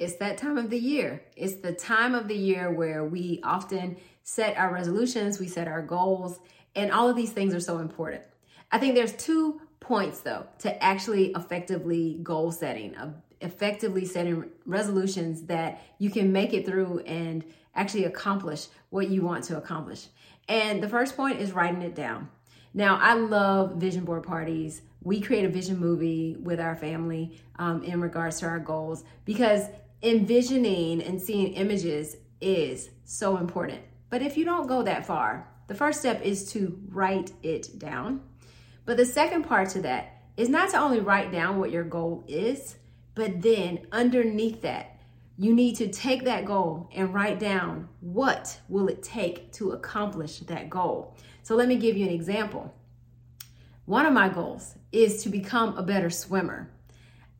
it's that time of the year. It's the time of the year where we often set our resolutions, we set our goals, and all of these things are so important. I think there's two points though to actually effectively goal setting, effectively setting resolutions that you can make it through and actually accomplish what you want to accomplish. And the first point is writing it down. Now, I love vision board parties. We create a vision movie with our family um, in regards to our goals because envisioning and seeing images is so important. But if you don't go that far, the first step is to write it down. But the second part to that is not to only write down what your goal is, but then underneath that, you need to take that goal and write down what will it take to accomplish that goal. So let me give you an example. One of my goals is to become a better swimmer.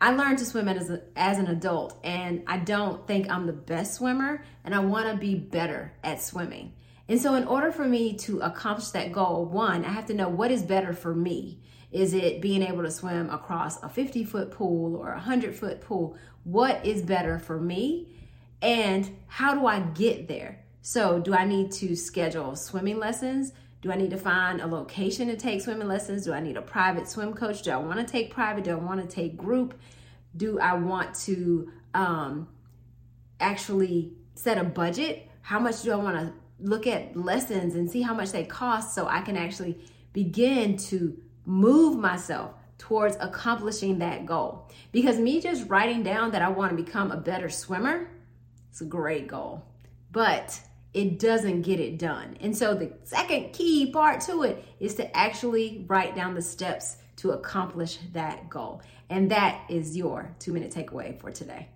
I learned to swim as, a, as an adult, and I don't think I'm the best swimmer, and I want to be better at swimming. And so, in order for me to accomplish that goal, one, I have to know what is better for me. Is it being able to swim across a 50 foot pool or a 100 foot pool? What is better for me? And how do I get there? So, do I need to schedule swimming lessons? Do I need to find a location to take swimming lessons? Do I need a private swim coach? Do I want to take private? Do I want to take group? Do I want to um, actually set a budget? How much do I want to look at lessons and see how much they cost so I can actually begin to move myself towards accomplishing that goal? Because me just writing down that I want to become a better swimmer, it's a great goal. But it doesn't get it done. And so the second key part to it is to actually write down the steps to accomplish that goal. And that is your two minute takeaway for today.